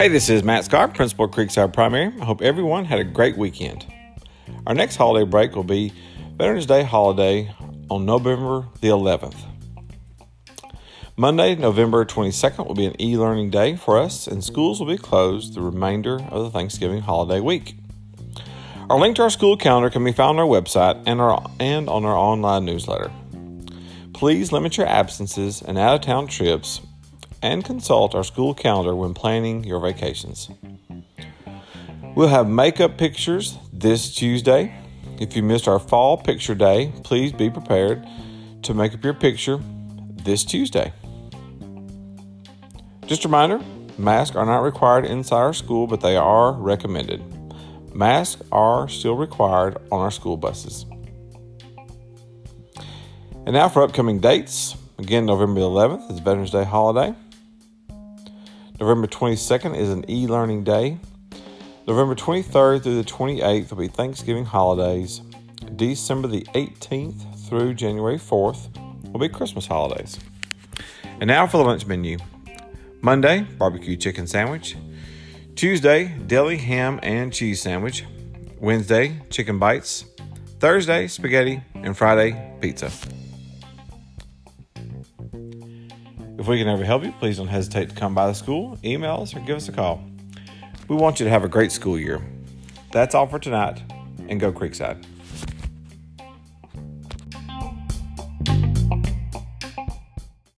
Hey, this is Matt Scott, Principal at Creekside Primary. I hope everyone had a great weekend. Our next holiday break will be Veterans Day holiday on November the 11th. Monday, November 22nd, will be an e learning day for us, and schools will be closed the remainder of the Thanksgiving holiday week. Our link to our school calendar can be found on our website and, our, and on our online newsletter. Please limit your absences and out of town trips and consult our school calendar when planning your vacations. We'll have makeup pictures this Tuesday. If you missed our fall picture day, please be prepared to make up your picture this Tuesday. Just a reminder masks are not required inside our school, but they are recommended. Masks are still required on our school buses. And now for upcoming dates. Again, November 11th is Veterans Day holiday. November 22nd is an e learning day. November 23rd through the 28th will be Thanksgiving holidays. December the 18th through January 4th will be Christmas holidays. And now for the lunch menu Monday, barbecue chicken sandwich. Tuesday, deli ham and cheese sandwich. Wednesday, chicken bites. Thursday, spaghetti. And Friday, pizza. If we can ever help you, please don't hesitate to come by the school, email us, or give us a call. We want you to have a great school year. That's all for tonight, and go Creekside.